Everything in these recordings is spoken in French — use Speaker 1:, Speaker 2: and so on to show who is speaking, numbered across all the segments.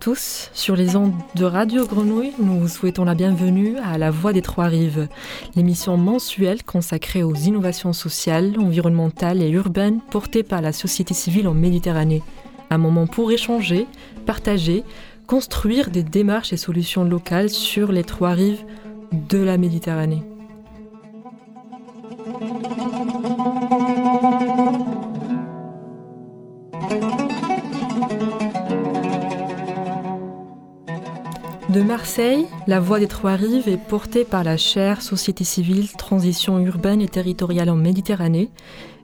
Speaker 1: tous. Sur les ondes de Radio Grenouille, nous vous souhaitons la bienvenue à La Voix des Trois Rives, l'émission mensuelle consacrée aux innovations sociales, environnementales et urbaines portées par la société civile en Méditerranée. Un moment pour échanger, partager, construire des démarches et solutions locales sur les trois rives de la Méditerranée. De Marseille, la voix des trois rives est portée par la chaire Société civile, transition urbaine et territoriale en Méditerranée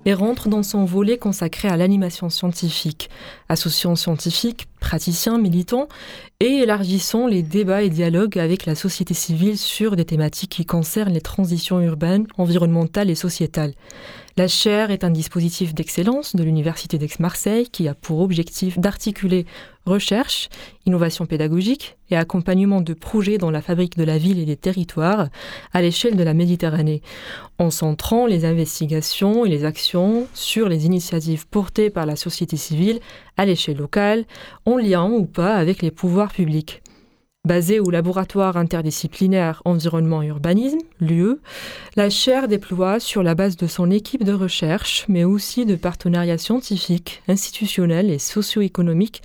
Speaker 1: et rentre dans son volet consacré à l'animation scientifique, associant scientifiques, praticiens, militants et élargissant les débats et dialogues avec la société civile sur des thématiques qui concernent les transitions urbaines, environnementales et sociétales. La chaire est un dispositif d'excellence de l'Université d'Aix-Marseille qui a pour objectif d'articuler recherche, innovation pédagogique et accompagnement de projets dans la fabrique de la ville et des territoires à l'échelle de la Méditerranée, en centrant les investigations et les actions sur les initiatives portées par la société civile à l'échelle locale, en lien ou pas avec les pouvoirs publics. Basée au laboratoire interdisciplinaire environnement et urbanisme, l'UE, la chaire déploie sur la base de son équipe de recherche, mais aussi de partenariats scientifiques, institutionnels et socio-économiques,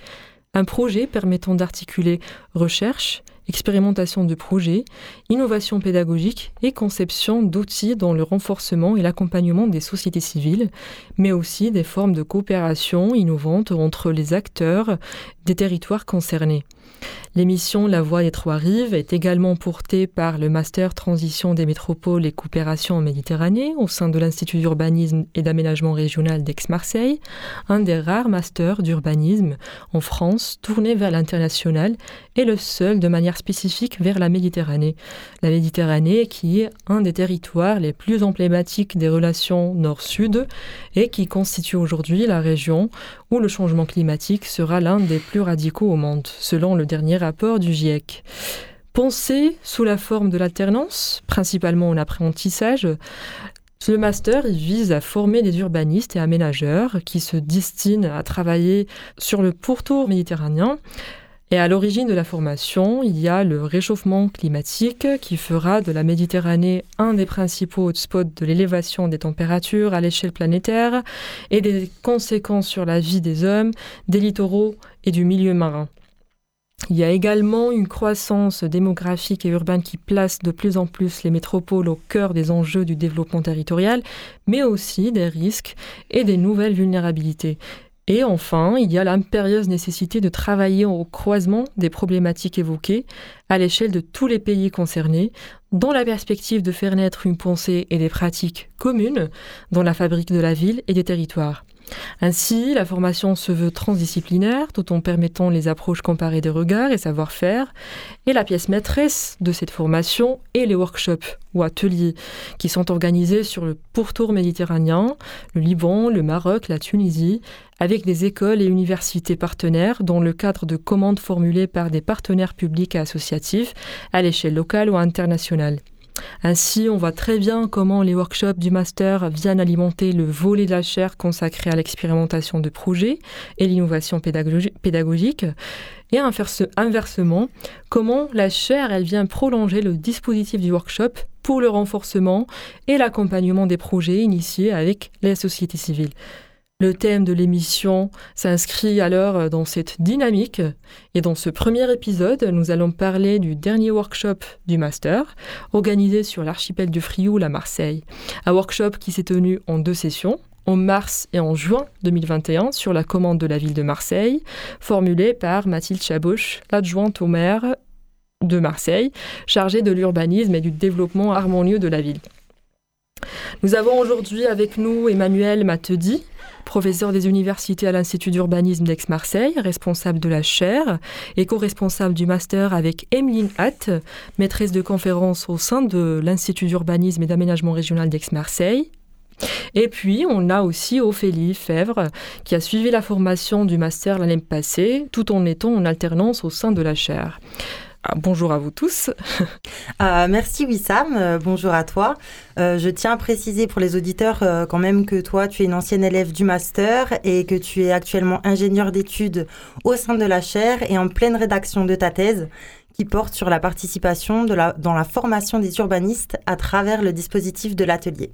Speaker 1: un projet permettant d'articuler recherche, expérimentation de projets, innovation pédagogique et conception d'outils dans le renforcement et l'accompagnement des sociétés civiles, mais aussi des formes de coopération innovantes entre les acteurs des territoires concernés. L'émission La Voix des Trois Rives est également portée par le Master Transition des métropoles et coopération en Méditerranée au sein de l'Institut d'urbanisme et d'aménagement régional d'Aix-Marseille, un des rares masters d'urbanisme en France tourné vers l'international et le seul de manière spécifique vers la Méditerranée. La Méditerranée qui est un des territoires les plus emblématiques des relations nord-sud et qui constitue aujourd'hui la région où le changement climatique sera l'un des plus radicaux au monde, selon le dernier rapport du GIEC. Pensé sous la forme de l'alternance, principalement en apprentissage, le master vise à former des urbanistes et aménageurs qui se destinent à travailler sur le pourtour méditerranéen. Et à l'origine de la formation, il y a le réchauffement climatique qui fera de la Méditerranée un des principaux hotspots de l'élévation des températures à l'échelle planétaire et des conséquences sur la vie des hommes, des littoraux et du milieu marin. Il y a également une croissance démographique et urbaine qui place de plus en plus les métropoles au cœur des enjeux du développement territorial, mais aussi des risques et des nouvelles vulnérabilités. Et enfin, il y a l'impérieuse nécessité de travailler au croisement des problématiques évoquées à l'échelle de tous les pays concernés, dans la perspective de faire naître une pensée et des pratiques communes dans la fabrique de la ville et des territoires. Ainsi, la formation se veut transdisciplinaire tout en permettant les approches comparées des regards et savoir-faire. Et la pièce maîtresse de cette formation est les workshops ou ateliers qui sont organisés sur le pourtour méditerranéen, le Liban, le Maroc, la Tunisie, avec des écoles et universités partenaires dans le cadre de commandes formulées par des partenaires publics et associatifs à l'échelle locale ou internationale. Ainsi, on voit très bien comment les workshops du master viennent alimenter le volet de la chaire consacré à l'expérimentation de projets et l'innovation pédagogique. Et inversement, comment la chaire elle vient prolonger le dispositif du workshop pour le renforcement et l'accompagnement des projets initiés avec les sociétés civiles. Le thème de l'émission s'inscrit alors dans cette dynamique et dans ce premier épisode, nous allons parler du dernier workshop du master organisé sur l'archipel du Frioul à Marseille. Un workshop qui s'est tenu en deux sessions, en mars et en juin 2021 sur la commande de la ville de Marseille, formulé par Mathilde Chabouche, l'adjointe au maire de Marseille, chargée de l'urbanisme et du développement harmonieux de la ville. Nous avons aujourd'hui avec nous Emmanuel Matedi, professeur des universités à l'Institut d'urbanisme d'Aix-Marseille, responsable de la chaire et co-responsable du master avec Emeline Hatt, maîtresse de conférence au sein de l'Institut d'urbanisme et d'aménagement régional d'Aix-Marseille. Et puis, on a aussi Ophélie Fèvre, qui a suivi la formation du master l'année passée, tout en étant en alternance au sein de la chaire. Ah, bonjour à vous tous.
Speaker 2: Euh, merci Wissam, euh, bonjour à toi. Euh, je tiens à préciser pour les auditeurs quand même que toi, tu es une ancienne élève du master et que tu es actuellement ingénieur d'études au sein de la chaire et en pleine rédaction de ta thèse qui porte sur la participation dans la formation des urbanistes à travers le dispositif de l'atelier.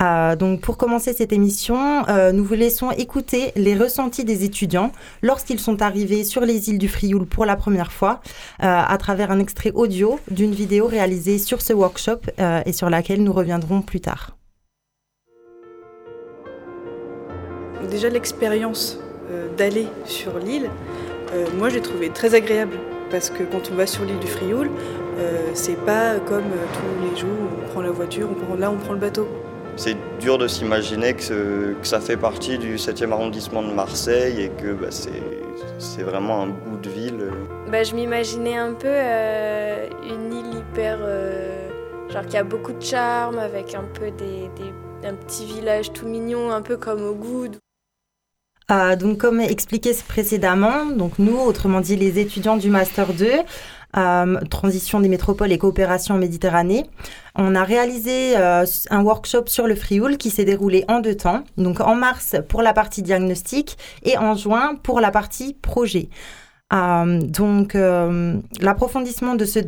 Speaker 2: Euh, donc pour commencer cette émission, euh, nous vous laissons écouter les ressentis des étudiants lorsqu'ils sont arrivés sur les îles du Frioul pour la première fois euh, à travers un extrait audio d'une vidéo réalisée sur ce workshop et sur laquelle nous reviendrons plus tard.
Speaker 3: Déjà l'expérience d'aller sur l'île, moi j'ai trouvé très agréable parce que quand on va sur l'île du Frioul, c'est pas comme tous les jours on prend la voiture, là on prend le bateau.
Speaker 4: C'est dur de s'imaginer que, ça fait partie du 7e arrondissement de Marseille et que bah, c'est vraiment un bout de ville.
Speaker 5: Bah, je m'imaginais un peu euh, une île hyper. Euh, genre qui a beaucoup de charme, avec un peu des, un petit village tout mignon, un peu comme au Goud.
Speaker 2: Euh, donc, comme expliqué précédemment, donc nous, autrement dit les étudiants du Master 2, euh, transition des métropoles et coopération en Méditerranée. On a réalisé euh, un workshop sur le Frioul qui s'est déroulé en deux temps, donc en mars pour la partie diagnostic et en juin pour la partie projet. Euh, donc l'approfondissement de ce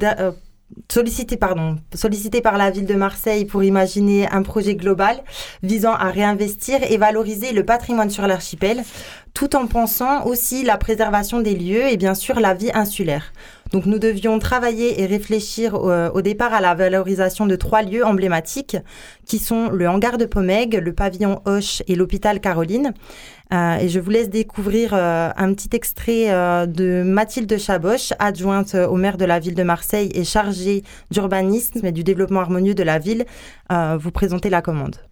Speaker 2: sollicité, pardon, sollicité par la ville de Marseille pour imaginer un projet global visant à réinvestir et valoriser le patrimoine sur l'archipel, tout en pensant aussi la préservation des lieux et bien sûr la vie insulaire. Donc nous devions travailler et réfléchir euh, au, départ à la valorisation de trois lieux emblématiques qui sont le hangar de Pomègue, le pavillon Hoche et l'hôpital Caroline. Euh, et je vous laisse découvrir euh, un petit extrait de Mathilde Chaboche, adjointe au maire de la ville de Marseille et chargée d'urbanisme et du développement harmonieux de la ville, vous présenter la commande.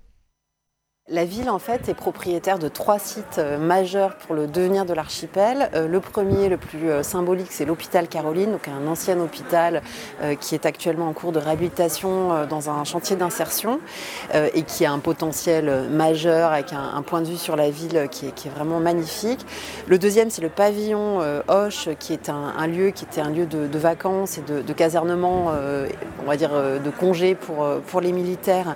Speaker 6: La ville en fait est propriétaire de trois sites euh, majeurs pour le devenir de l'archipel. Euh, le premier, le plus euh, symbolique, c'est l'hôpital Caroline, donc un ancien hôpital qui est actuellement en cours de réhabilitation dans un chantier d'insertion et qui a un potentiel majeur avec un, point de vue sur la ville qui est, vraiment magnifique. Le deuxième, c'est le pavillon Hoche, qui est un, lieu qui était un lieu de, vacances et de, casernement, on va dire de congés pour, les militaires,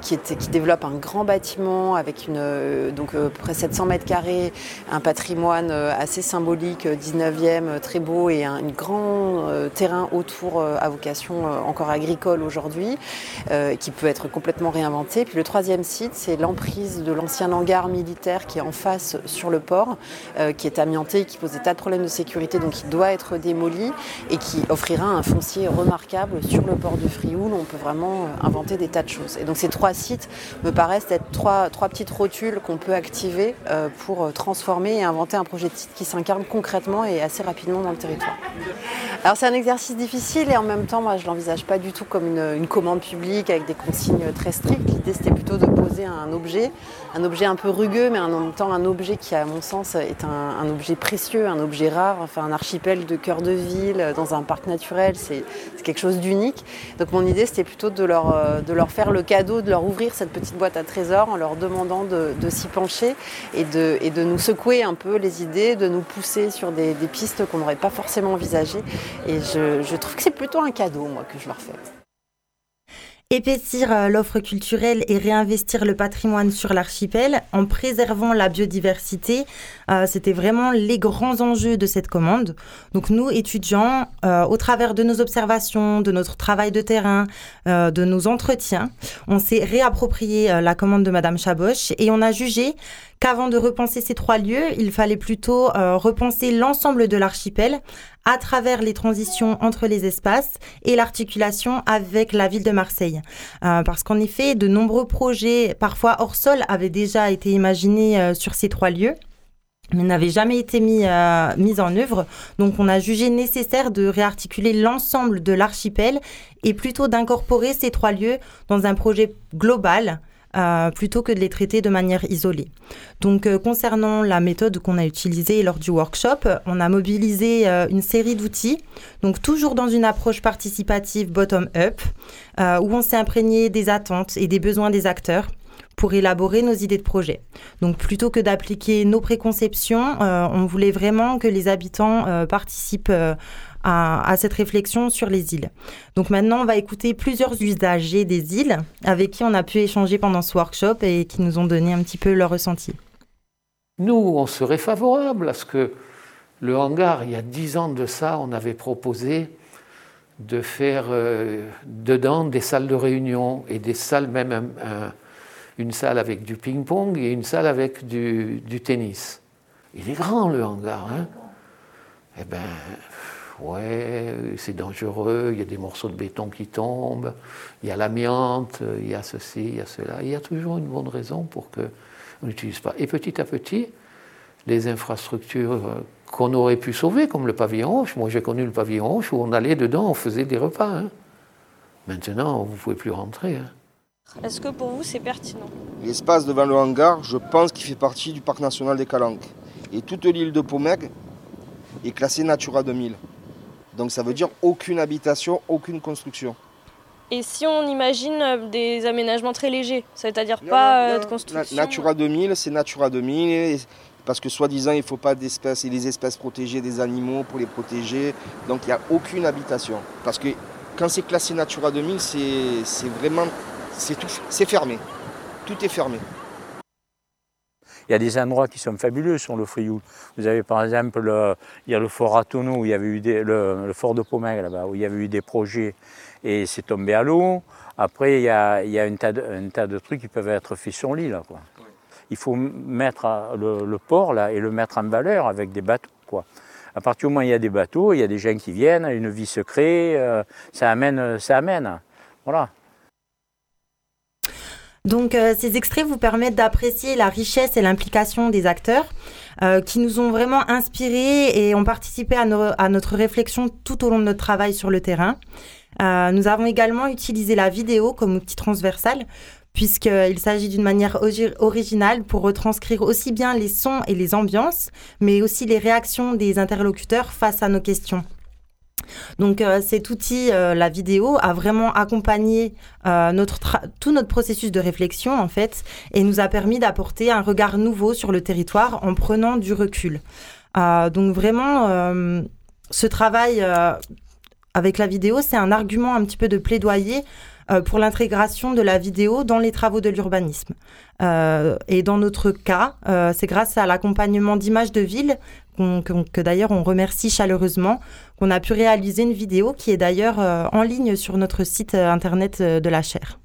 Speaker 6: qui développe un grand bâtiment avec une, euh, donc, euh, près 700 mètres carrés, un patrimoine euh, assez symbolique, 19e, très beau et un grand terrain autour à vocation encore agricole aujourd'hui, qui peut être complètement réinventé. Puis le troisième site, c'est l'emprise de l'ancien hangar militaire qui est en face sur le port, qui est amianté, qui pose des tas de problèmes de sécurité, donc qui doit être démoli et qui offrira un foncier remarquable sur le port du Frioul. On peut vraiment inventer des tas de choses. Et donc ces trois sites me paraissent être trois trois, petites rotules qu'on peut activer euh, pour euh, transformer et inventer un projet de site qui s'incarne concrètement et assez rapidement dans le territoire. Alors c'est un exercice difficile et en même temps, moi je l'envisage pas du tout comme une, commande publique avec des consignes très strictes. L'idée c'était plutôt de poser un objet, un objet un peu rugueux, mais en même temps un objet qui, à mon sens, est un, objet précieux, un objet rare. Enfin, un archipel de cœur de ville dans un parc naturel, c'est quelque chose d'unique. Donc mon idée c'était plutôt de leur, euh, de leur faire le cadeau, de leur ouvrir cette petite boîte à trésors leur demandant de, s'y pencher et de, et de, nous secouer un peu les idées, de nous pousser sur des, pistes qu'on n'aurait pas forcément envisagées. Et je, je trouve que c'est plutôt un cadeau, moi, que je leur fais.
Speaker 2: Épaissir euh, l'offre culturelle et réinvestir le patrimoine sur l'archipel en préservant la biodiversité, euh, c'était vraiment les grands enjeux de cette commande. Donc nous, étudiants, euh, au travers de nos observations, de notre travail de terrain, de nos entretiens, on s'est réapproprié la commande de Madame Chaboche et on a jugé qu'avant de repenser ces trois lieux, il fallait plutôt euh, repenser l'ensemble de l'archipel à travers les transitions entre les espaces et l'articulation avec la ville de Marseille. Euh, parce qu'en effet, de nombreux projets, parfois hors sol, avaient déjà été imaginés euh, sur ces trois lieux mais n'avaient jamais été mis, mis en œuvre. Donc on a jugé nécessaire de réarticuler l'ensemble de l'archipel et plutôt d'incorporer ces trois lieux dans un projet global euh, plutôt que de les traiter de manière isolée. Donc euh, concernant la méthode qu'on a utilisée lors du workshop, on a mobilisé euh, une série d'outils, donc toujours dans une approche participative bottom-up, où on s'est imprégné des attentes et des besoins des acteurs pour élaborer nos idées de projet. Donc plutôt que d'appliquer nos préconceptions, on voulait vraiment que les habitants participent à, cette réflexion sur les îles. Donc maintenant, on va écouter plusieurs usagers des îles avec qui on a pu échanger pendant ce workshop et qui nous ont donné un petit peu leur ressenti.
Speaker 7: Nous, on serait favorable à ce que le hangar, il y a dix ans de ça, on avait proposé de faire euh, dedans des salles de réunion et des salles, même une salle avec du ping-pong et une salle avec du, tennis. Il est grand le hangar. Hein? Eh bien, ouais, c'est dangereux, il y a des morceaux de béton qui tombent, il y a l'amiante, il y a ceci, il y a cela. Il y a toujours une bonne raison pour qu'on n'utilise pas. Et petit à petit, les infrastructures euh, qu'on aurait pu sauver, comme le pavillon roche. Moi, j'ai connu le pavillon roche où on allait dedans, on faisait des repas. Hein. Maintenant, vous ne pouvez plus rentrer. Hein.
Speaker 8: Est-ce que pour vous, c'est pertinent?
Speaker 9: L'espace devant le hangar, je pense qu'il fait partie du parc national des Calanques. Et toute l'île de Pomègue est classée Natura 2000. Donc ça veut dire aucune habitation, aucune construction.
Speaker 8: Et si on imagine euh, des aménagements très légers, c'est-à-dire pas euh, de construction
Speaker 9: Natura 2000, c'est Natura 2000 parce que soi-disant il ne faut pas d'espèces et les espèces protégées des animaux pour les protéger. Donc il n'y a aucune habitation. Parce que quand c'est classé Natura 2000, c'est vraiment c'est fermé. Tout est fermé.
Speaker 10: Il y a des endroits qui sont fabuleux sur le Frioul. Vous avez par exemple le, il y a le fort Ratonneau, où il y avait eu le, fort de Pomègue là-bas, où il y avait eu des projets et c'est tombé à l'eau. Après, il y a, un, tas de, trucs qui peuvent être faits sur l'île il faut mettre le, port là et le mettre en valeur avec des bateaux. À partir du moment où il y a des bateaux, il y a des gens qui viennent, une vie se crée, euh, ça amène, ça amène. Voilà.
Speaker 2: Donc euh, ces extraits vous permettent d'apprécier la richesse et l'implication des acteurs euh, qui nous ont vraiment inspirés et ont participé à, à, notre réflexion tout au long de notre travail sur le terrain. nous avons également utilisé la vidéo comme outil transversal puisqu'il s'agit d'une manière originale pour retranscrire aussi bien les sons et les ambiances, mais aussi les réactions des interlocuteurs face à nos questions. Donc euh, cet outil, euh, la vidéo, a vraiment accompagné euh, notre tout notre processus de réflexion en fait et nous a permis d'apporter un regard nouveau sur le territoire en prenant du recul. donc vraiment, ce travail avec la vidéo, c'est un argument un petit peu de plaidoyer pour l'intégration de la vidéo dans les travaux de l'urbanisme. Et dans notre cas, c'est grâce à l'accompagnement d'images de ville, que d'ailleurs on remercie chaleureusement, qu'on a pu réaliser une vidéo qui est d'ailleurs en ligne sur notre site internet de la chaire.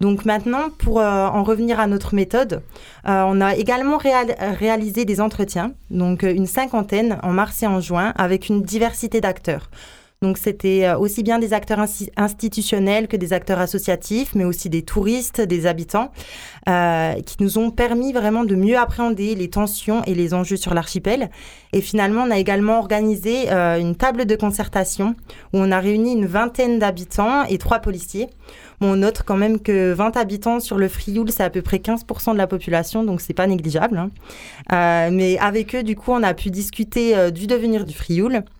Speaker 2: Donc maintenant, pour en revenir à notre méthode, on a également réalisé des entretiens, donc une cinquantaine en mars et en juin, avec une diversité d'acteurs. Donc c'était euh, aussi bien des acteurs institutionnels que des acteurs associatifs, mais aussi des touristes, des habitants, euh, qui nous ont permis vraiment de mieux appréhender les tensions et les enjeux sur l'archipel. Et finalement, on a également organisé euh, une table de concertation où on a réuni une vingtaine d'habitants et trois policiers. on note quand même que 20 habitants sur le Frioul, c'est à peu près 15% de la population, donc c'est pas négligeable. Hein. mais avec eux, du coup, on a pu discuter du devenir du Frioul euh,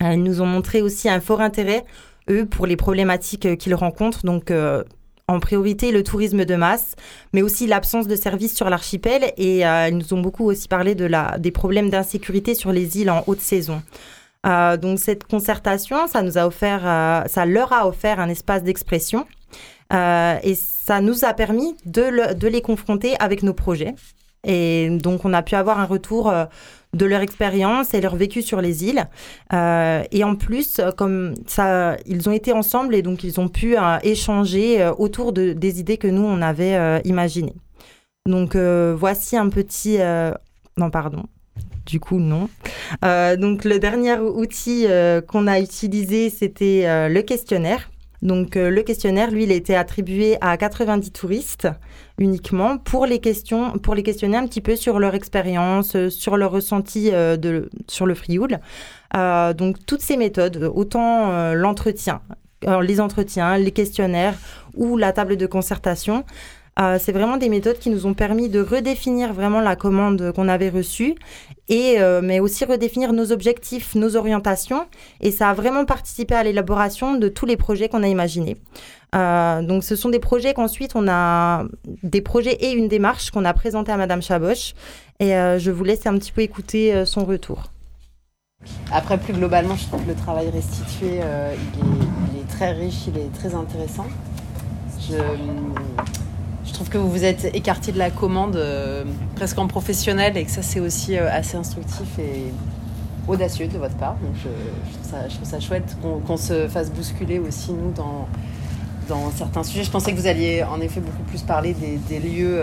Speaker 2: nous ont montré aussi un fort intérêt, eux, pour les problématiques euh, qu'ils rencontrent. Donc, euh, en priorité le tourisme de masse, mais aussi l'absence de services sur l'archipel. Et ils nous ont beaucoup aussi parlé de la, des problèmes d'insécurité sur les îles en haute saison. donc cette concertation, ça nous a offert, ça leur a offert un espace d'expression et ça nous a permis de, de, les confronter avec nos projets. Et donc on a pu avoir un retour de leur expérience et leur vécu sur les îles. Euh, et en plus, comme ça, ils ont été ensemble et donc ils ont pu euh, échanger euh, autour de, des idées que nous, on avait imaginées. Donc voici un petit... non, pardon. Du coup, non. donc le dernier outil qu'on a utilisé, c'était le questionnaire. Donc le questionnaire, lui, il a été attribué à 90 touristes uniquement pour les questions, pour les questionner un petit peu sur leur expérience, euh, sur leur ressenti euh, de, sur le Frioul. Euh, donc toutes ces méthodes, autant l'entretien, les entretiens, les questionnaires ou la table de concertation, c'est vraiment des méthodes qui nous ont permis de redéfinir vraiment la commande qu'on avait reçue, et, mais aussi redéfinir nos objectifs, nos orientations. Et ça a vraiment participé à l'élaboration de tous les projets qu'on a imaginés. Euh, donc, ce sont des projets qu'ensuite on a des projets et une démarche qu'on a présenté à Madame Chaboche. Et euh, je vous laisse un petit peu écouter euh, son retour.
Speaker 6: Après, plus globalement, je trouve que le travail restitué, euh, il, est, très riche, il est très intéressant. Je trouve que vous vous êtes écarté de la commande euh, presque en professionnel et que ça, c'est aussi euh, assez instructif et audacieux de votre part. Donc, je, trouve, ça, chouette qu'on se fasse bousculer aussi, nous, dans, dans certains sujets. Je pensais que vous alliez en effet beaucoup plus parler des, lieux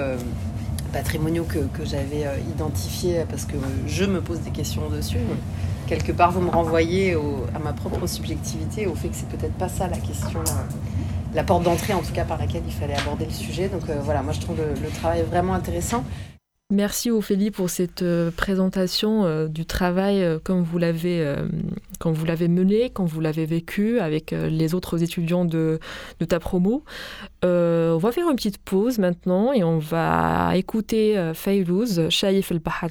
Speaker 6: patrimoniaux que, que j'avais identifiés parce que je me pose des questions dessus quelque part, vous me renvoyez à ma propre subjectivité, au fait que c'est peut-être pas ça la question, euh, la porte d'entrée, en tout cas par laquelle il fallait aborder le sujet. Donc euh, voilà, moi je trouve le, travail vraiment intéressant.
Speaker 11: Merci Ophélie pour cette euh, présentation euh, du travail comme vous l'avez quand vous l'avez mené, quand vous l'avez vécu avec les autres étudiants de, de ta promo. On va faire une petite pause maintenant et on va écouter Fayrouz Shaif El Bahar.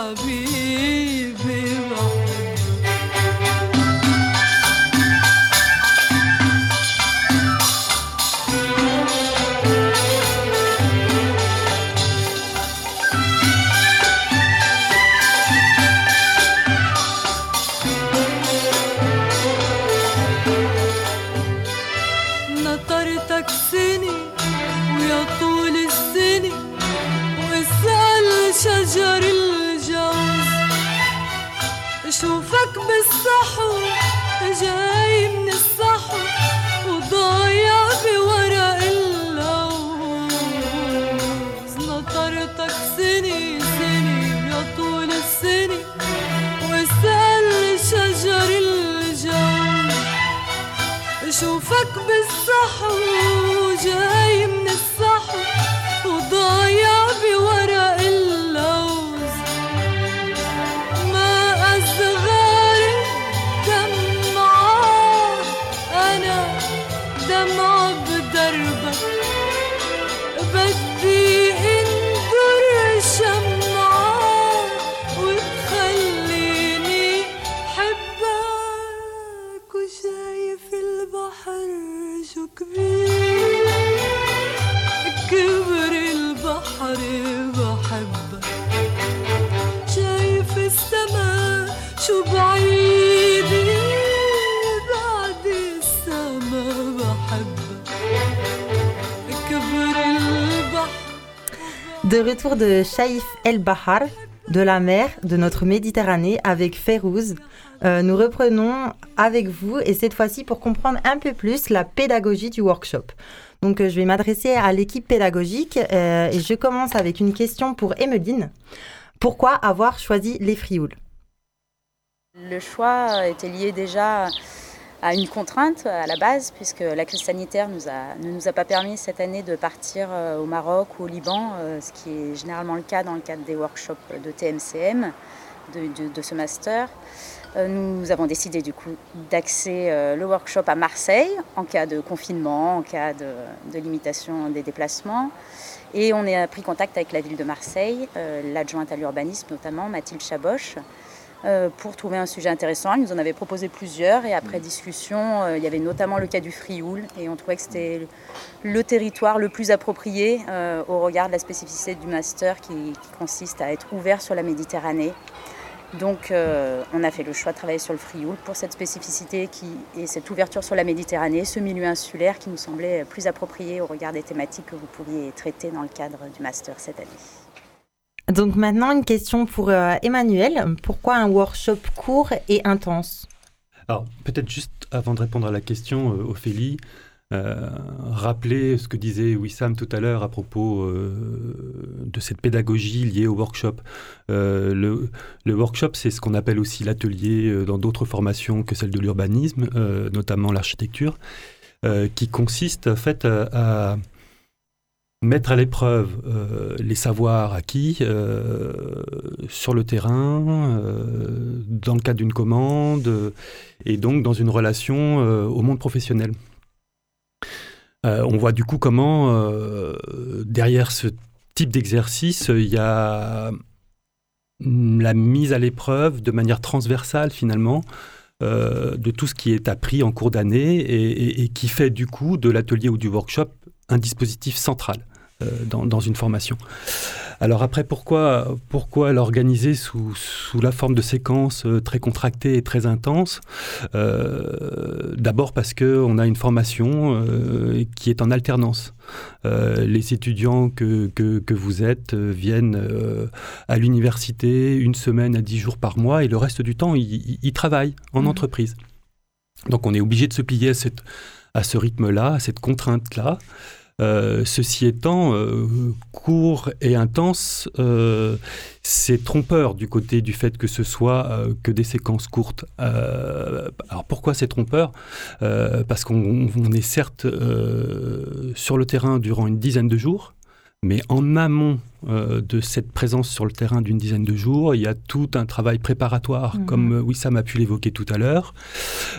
Speaker 11: abi اشوفك بالصحو جاي من الصحو
Speaker 2: De retour de Shaif El Bahar, de la mer de notre Méditerranée avec Férouz. Euh, nous reprenons avec vous et cette fois-ci pour comprendre un peu plus la pédagogie du workshop. Donc euh, je vais m'adresser à l'équipe pédagogique euh, et je commence avec une question pour Emeline. Pourquoi avoir choisi les frioul?
Speaker 12: Le choix était lié déjà à une contrainte à la base, puisque la crise sanitaire nous a, ne nous a pas permis cette année de partir euh, au Maroc ou au Liban, euh, ce qui est généralement le cas dans le cadre des workshops de TMCM, de, ce master. Euh, nous avons décidé du coup d'axer le workshop à Marseille en cas de confinement, en cas de, limitation des déplacements. Et on a pris contact avec la ville de Marseille, l'adjointe à l'urbanisme notamment, Mathilde Chaboche, pour trouver un sujet intéressant. Il nous en avait proposé plusieurs et après discussion, euh, il y avait notamment le cas du Frioul et on trouvait que c'était le territoire le plus approprié euh, au regard de la spécificité du master qui, consiste à être ouvert sur la Méditerranée. Donc on a fait le choix de travailler sur le Frioul pour cette spécificité qui, et cette ouverture sur la Méditerranée, ce milieu insulaire qui nous semblait plus approprié au regard des thématiques que vous pourriez traiter dans le cadre du master cette année.
Speaker 2: Donc maintenant, une question pour euh, Emmanuel. Pourquoi un workshop court et intense?
Speaker 13: Alors peut-être juste avant de répondre à la question, euh, Ophélie, euh, rappeler ce que disait Wissam tout à l'heure à propos de cette pédagogie liée au workshop. Le, workshop, c'est ce qu'on appelle aussi l'atelier dans d'autres formations que celle de l'urbanisme, notamment l'architecture, qui consiste en fait à mettre à l'épreuve euh, les savoirs acquis euh, sur le terrain, euh, dans le cadre d'une commande, et donc dans une relation au monde professionnel. on voit du coup comment, derrière ce type d'exercice, il y a la mise à l'épreuve de manière transversale finalement de tout ce qui est appris en cours d'année et, qui fait du coup de l'atelier ou du workshop un dispositif central. Euh, dans, une formation. Alors après, pourquoi, pourquoi l'organiser sous, sous, la forme de séquences euh, très contractées et très intenses? Euh, D'abord parce qu'on a une formation qui est en alternance. les étudiants que, que, vous êtes viennent à l'université une semaine à dix jours par mois et le reste du temps, ils, travaillent en mmh. entreprise. Donc on est obligé de se plier à, cette, à ce rythme-là, à cette contrainte-là. Euh, ceci étant, euh, court et intense, euh, c'est trompeur du côté du fait que ce soit que des séquences courtes. alors pourquoi c'est trompeur? Parce qu'on est certes sur le terrain durant une dizaine de jours, mais en amont euh, de cette présence sur le terrain d'une dizaine de jours, il y a tout un travail préparatoire, mhm. comme euh, Wissam a pu l'évoquer tout à l'heure,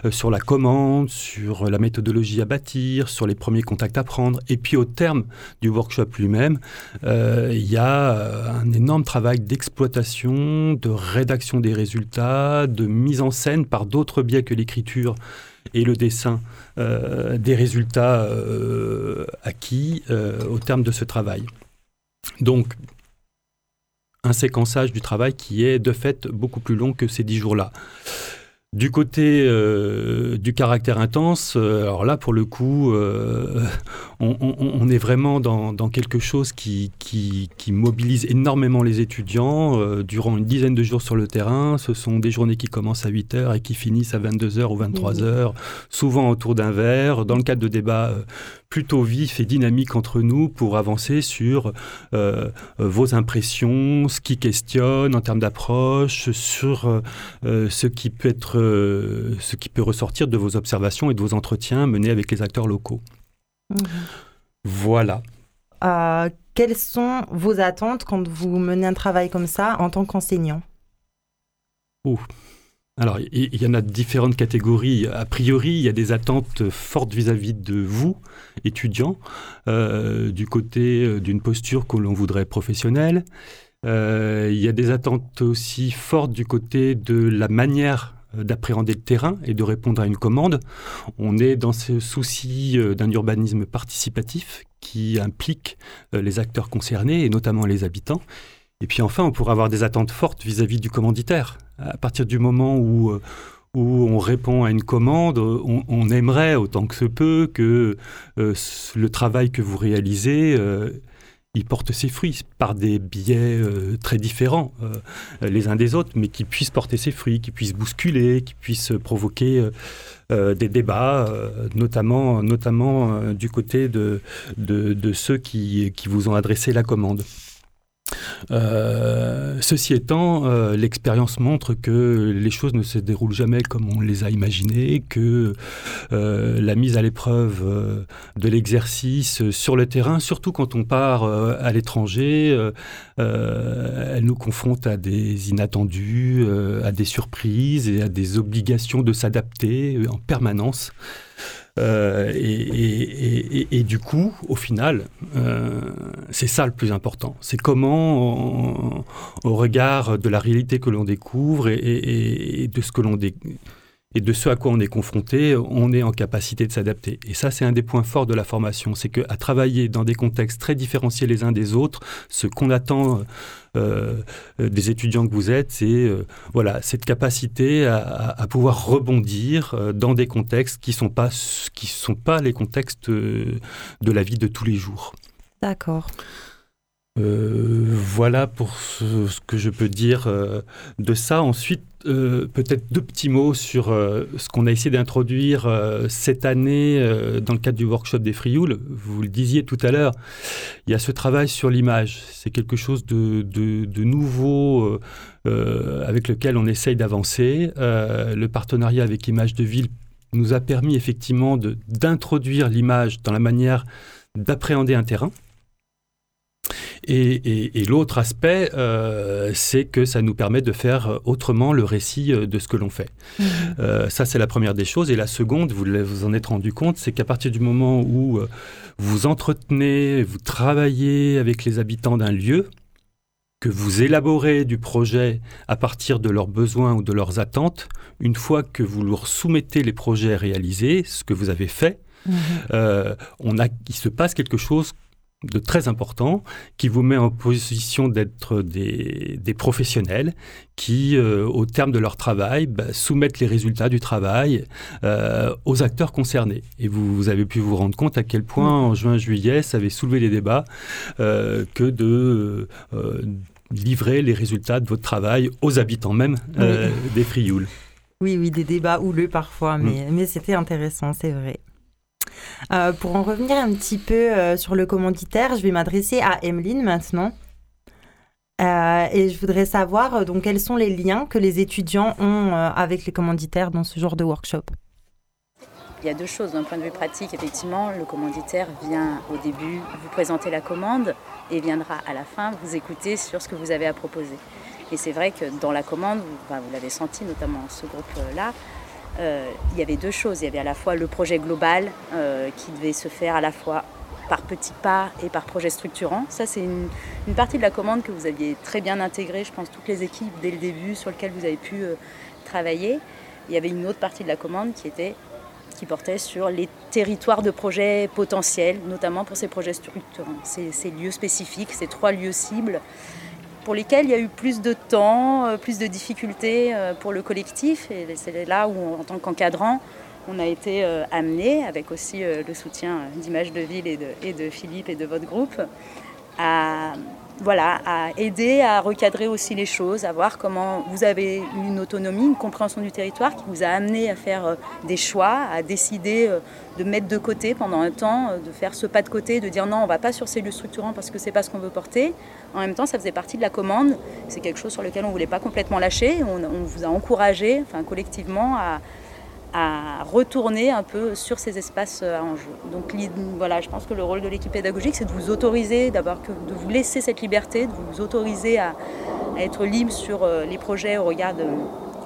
Speaker 13: euh, sur la commande, sur la méthodologie à bâtir, sur les premiers contacts à prendre. Et puis au terme du workshop lui-même, il y a un énorme travail d'exploitation, de rédaction des résultats, de mise en scène par d'autres biais que l'écriture et le dessin euh, des résultats euh, acquis euh, au terme de ce travail. Donc, un séquençage du travail qui est de fait beaucoup plus long que ces dix jours-là. Du côté euh, du caractère intense, euh, alors là, pour le coup, euh, on, est vraiment dans, quelque chose qui, qui, mobilise énormément les étudiants durant une dizaine de jours sur le terrain. Ce sont des journées qui commencent à 8 heures et qui finissent à 22 heures ou 23 heures, souvent autour d'un verre, dans le cadre de débats plutôt vif et dynamique entre nous pour avancer sur euh, vos impressions, ce qui questionne en termes d'approche, sur euh, ce qui peut être, euh, ce qui peut ressortir de vos observations et de vos entretiens menés avec les acteurs locaux. Mhm. Voilà.
Speaker 2: quelles sont vos attentes quand vous menez un travail comme ça en tant qu'enseignant?
Speaker 13: Alors, il y en a différentes catégories. A priori, il y a des attentes fortes vis-à-vis de vous, étudiants, euh, du côté euh, d'une posture que l'on voudrait professionnelle. Euh, il y a des attentes aussi fortes du côté de la manière d'appréhender le terrain et de répondre à une commande. On est dans ce souci d'un urbanisme participatif qui implique les acteurs concernés et notamment les habitants. Et puis enfin, on pourrait avoir des attentes fortes vis-à-vis du commanditaire. À partir du moment où, où on répond à une commande, on, aimerait autant que se peut que le travail que vous réalisez il porte ses fruits par des biais euh, très différents euh, les uns des autres, mais qui puissent porter ses fruits, qui puissent bousculer, qui puissent provoquer euh, des débats, notamment, du côté de, ceux qui vous ont adressé la commande. Euh, ceci étant, euh, l'expérience montre que les choses ne se déroulent jamais comme on les a imaginées, que euh, la mise à l'épreuve de l'exercice sur le terrain, surtout quand on part à l'étranger, elle nous confronte à des inattendus, à des surprises et à des obligations de s'adapter en permanence. Euh, et, du coup, au final, euh, c'est ça le plus important. C'est comment, au regard de la réalité que l'on découvre et, de ce que l'on et de ce à quoi on est confronté, on est en capacité de s'adapter. Et ça, c'est un des points forts de la formation, c'est qu'à travailler dans des contextes très différenciés les uns des autres, ce qu'on attend euh, des étudiants que vous êtes, c'est euh, voilà cette capacité à, pouvoir rebondir euh, dans des contextes qui sont sont pas les contextes de la vie de tous les jours.
Speaker 2: D'accord.
Speaker 13: Voilà pour ce, que je peux dire de ça. Ensuite, euh, peut-être deux petits mots sur euh, ce qu'on a essayé d'introduire euh, cette année dans le cadre du workshop des Frioul. Vous le disiez tout à l'heure, il y a ce travail sur l'image. C'est quelque chose de, de nouveau avec lequel on essaye d'avancer. le partenariat avec Image de Ville nous a permis effectivement d'introduire l'image dans la manière d'appréhender un terrain. Et, l'autre aspect, euh, c'est que ça nous permet de faire autrement le récit euh, de ce que l'on fait. Mhm. Euh, ça, c'est la première des choses. Et la seconde, vous vous en êtes rendu compte, c'est qu'à partir du moment où vous entretenez, vous travaillez avec les habitants d'un lieu, que vous élaborez du projet à partir de leurs besoins ou de leurs attentes, une fois que vous leur soumettez les projets réalisés, ce que vous avez fait, mhm. on a, il se passe quelque chose de très important qui vous met en position d'être des, professionnels qui, euh, au terme de leur travail, bah, soumettent les résultats du travail euh, aux acteurs concernés. Et vous, avez pu vous rendre compte à quel point, en juin-juillet, ça avait soulevé les débats euh, que de livrer les résultats de votre travail aux habitants même des Frioul.
Speaker 2: Oui, oui, des débats houleux parfois, mais, mm. mais c'était intéressant, c'est vrai. Euh, pour en revenir un petit peu euh, sur le commanditaire, je vais m'adresser à Emeline maintenant. Euh, et je voudrais savoir donc quels sont les liens que les étudiants ont avec les commanditaires dans ce genre de workshop?
Speaker 12: Il y a deux choses d'un point de vue pratique. Effectivement, le commanditaire vient au début vous présenter la commande et viendra à la fin vous écouter sur ce que vous avez à proposer. Et c'est vrai que dans la commande, vous l'avez senti notamment ce groupe-là, il y avait deux choses. Il y avait à la fois le projet global euh, qui devait se faire à la fois par petits pas et par projet structurant. Ça, c'est une, partie de la commande que vous aviez très bien intégrée, je pense, toutes les équipes dès le début sur lequel vous avez pu euh, travailler. Il y avait une autre partie de la commande qui était qui portait sur les territoires de projets potentiels, notamment pour ces projets structurants, ces lieux spécifiques, ces trois lieux cibles pour lesquels il y a eu plus de temps, euh, plus de difficultés euh, pour le collectif. Et c'est là où, en tant qu'encadrant, on a été euh, amené, avec aussi le soutien d'Image de Ville et de, et de Philippe et de votre groupe, à voilà, à aider à recadrer aussi les choses, à voir comment vous avez une autonomie, une compréhension du territoire qui vous a amené à faire euh, des choix, à décider euh, de mettre de côté pendant un temps, euh, de faire ce pas de côté, de dire non, on ne va pas sur ces lieux structurants parce que c'est pas ce qu'on veut porter. En même temps, ça faisait partie de la commande. C'est quelque chose sur lequel on ne voulait pas complètement lâcher. On, on vous a encouragé, enfin collectivement, à, à retourner un peu sur ces espaces à enjeu. Donc voilà, je pense que le rôle de l'équipe pédagogique, c'est de vous autoriser, d'abord de vous laisser cette liberté, de vous autoriser à, être libre sur euh, les projets au regard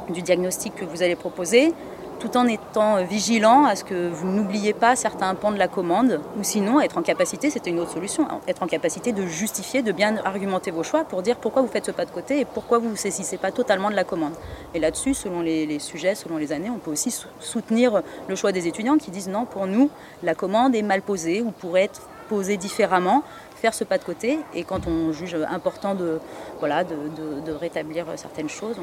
Speaker 12: du diagnostic que vous allez proposer, tout en étant vigilant à ce que vous n'oubliez pas certains pans de la commande, ou sinon être en capacité, c'était une autre solution, hein, être en capacité de justifier, de bien argumenter vos choix pour dire pourquoi vous faites ce pas de côté et pourquoi vous ne saisissez pas totalement de la commande. Et là-dessus, selon les, sujets, selon les années, on peut aussi soutenir le choix des étudiants qui disent non, pour nous, la commande est mal posée ou pourrait être posée différemment faire ce pas de côté. Et quand on juge important de, voilà, de, rétablir certaines choses,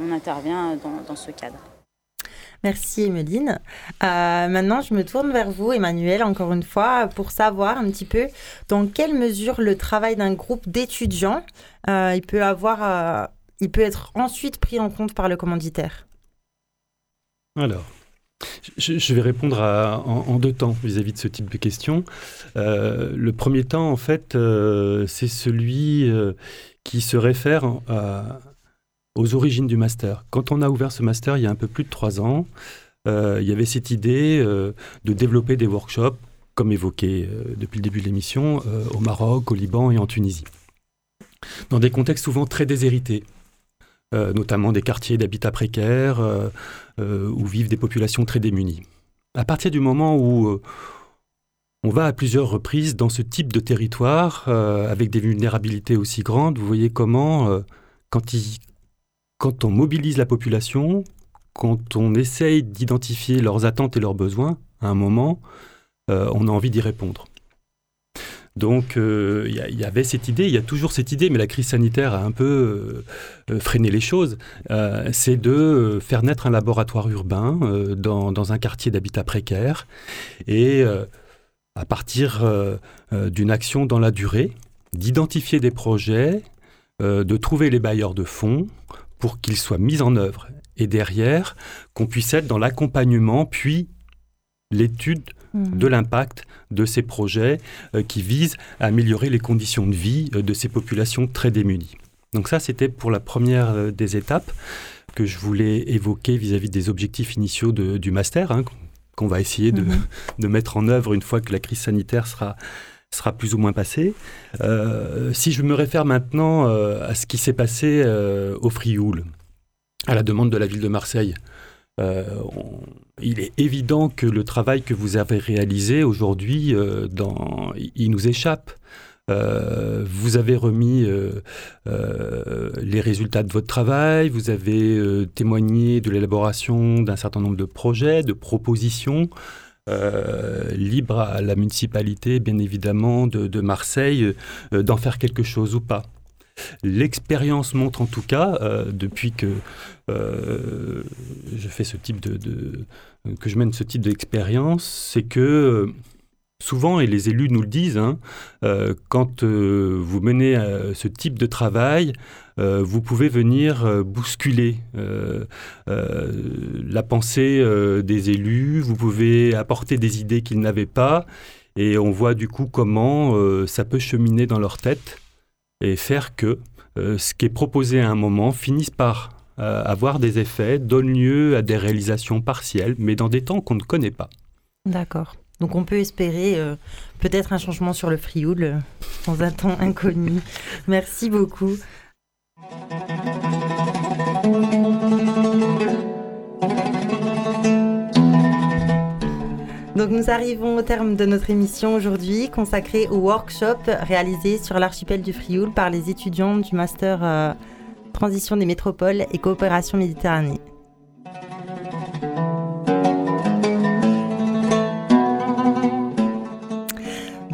Speaker 12: on, intervient dans ce cadre.
Speaker 2: Merci Emeline. Euh, maintenant, je me tourne vers vous, Emmanuel, encore une fois, pour savoir un petit peu dans quelle mesure le travail d'un groupe d'étudiants euh, il peut avoir, euh, il peut être ensuite pris en compte par le commanditaire.
Speaker 13: Alors, je, vais répondre en, deux temps vis-à-vis de ce type de questions. le premier temps, en fait, c'est celui qui se réfère à aux origines du master. Quand on a ouvert ce master il y a un peu plus de trois ans, euh, il y avait cette idée euh, de développer des workshops, comme évoqué euh, depuis le début de l'émission, au Maroc, au Liban et en Tunisie, dans des contextes souvent très déshérités. notamment des quartiers d'habitat précaires où vivent des populations très démunies. À partir du moment où on va à plusieurs reprises dans ce type de territoire avec des vulnérabilités aussi grandes, vous voyez comment, quand, il, quand on mobilise la population, quand on essaye d'identifier leurs attentes et leurs besoins, à un moment, euh, on a envie d'y répondre. Donc euh, il y, avait cette idée, il y a toujours cette idée, mais la crise sanitaire a un peu euh, freiné les choses, c'est de faire naître un laboratoire urbain dans, un quartier d'habitat précaire et à partir d'une action dans la durée, d'identifier des projets, de trouver les bailleurs de fonds pour qu'ils soient mis en œuvre et derrière qu'on puisse être dans l'accompagnement puis l'étude mmh. de l'impact de ces projets euh, qui visent à améliorer les conditions de vie euh, de ces populations très démunies. Donc ça, c'était pour la première euh, des étapes que je voulais évoquer vis-à-vis des objectifs initiaux du master, hein, qu'on va essayer de, mmh. de, mettre en œuvre une fois que la crise sanitaire sera, sera plus ou moins passé. Euh, si je me réfère maintenant euh, à ce qui s'est passé euh, au Frioul, à la demande de la ville de Marseille, il est évident que le travail que vous avez réalisé aujourd'hui, il nous échappe. vous avez remis les résultats de votre travail, vous avez témoigné de l'élaboration d'un certain nombre de projets, de propositions. Euh, libre à la municipalité, bien évidemment, de, Marseille euh, d'en faire quelque chose ou pas. L'expérience montre en tout cas, euh, depuis que je fais ce type de, que je mène ce type d'expérience, c'est que souvent, et les élus nous le disent, hein, quand vous menez ce type de travail, euh, vous pouvez venir euh, bousculer euh, la pensée des élus, vous pouvez apporter des idées qu'ils n'avaient pas, et on voit du coup comment ça peut cheminer dans leur tête et faire que ce qui est proposé à un moment finisse par avoir des effets, donne lieu à des réalisations partielles, mais dans des temps qu'on ne connaît pas.
Speaker 2: D'accord. Donc on peut espérer peut-être un changement sur le Frioul dans un temps inconnu. Merci beaucoup. Donc nous arrivons au terme de notre émission aujourd'hui consacrée au workshop réalisé sur l'archipel du Frioul par les étudiants du master euh, Transition des métropoles et coopération Méditerranée.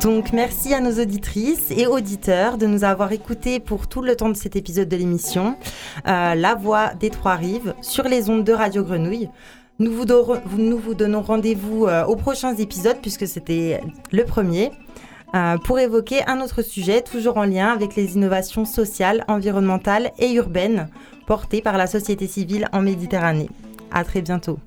Speaker 2: Donc merci à nos auditrices et auditeurs de nous avoir écoutés pour tout le temps de cet épisode de l'émission euh, La Voix des Trois-Rives sur les ondes de Radio Grenouille. Nous vous, donnons rendez-vous euh, aux prochains épisodes puisque c'était le premier. Euh, pour évoquer un autre sujet toujours en lien avec les innovations sociales, environnementales et urbaines portées par la société civile en Méditerranée. À très bientôt.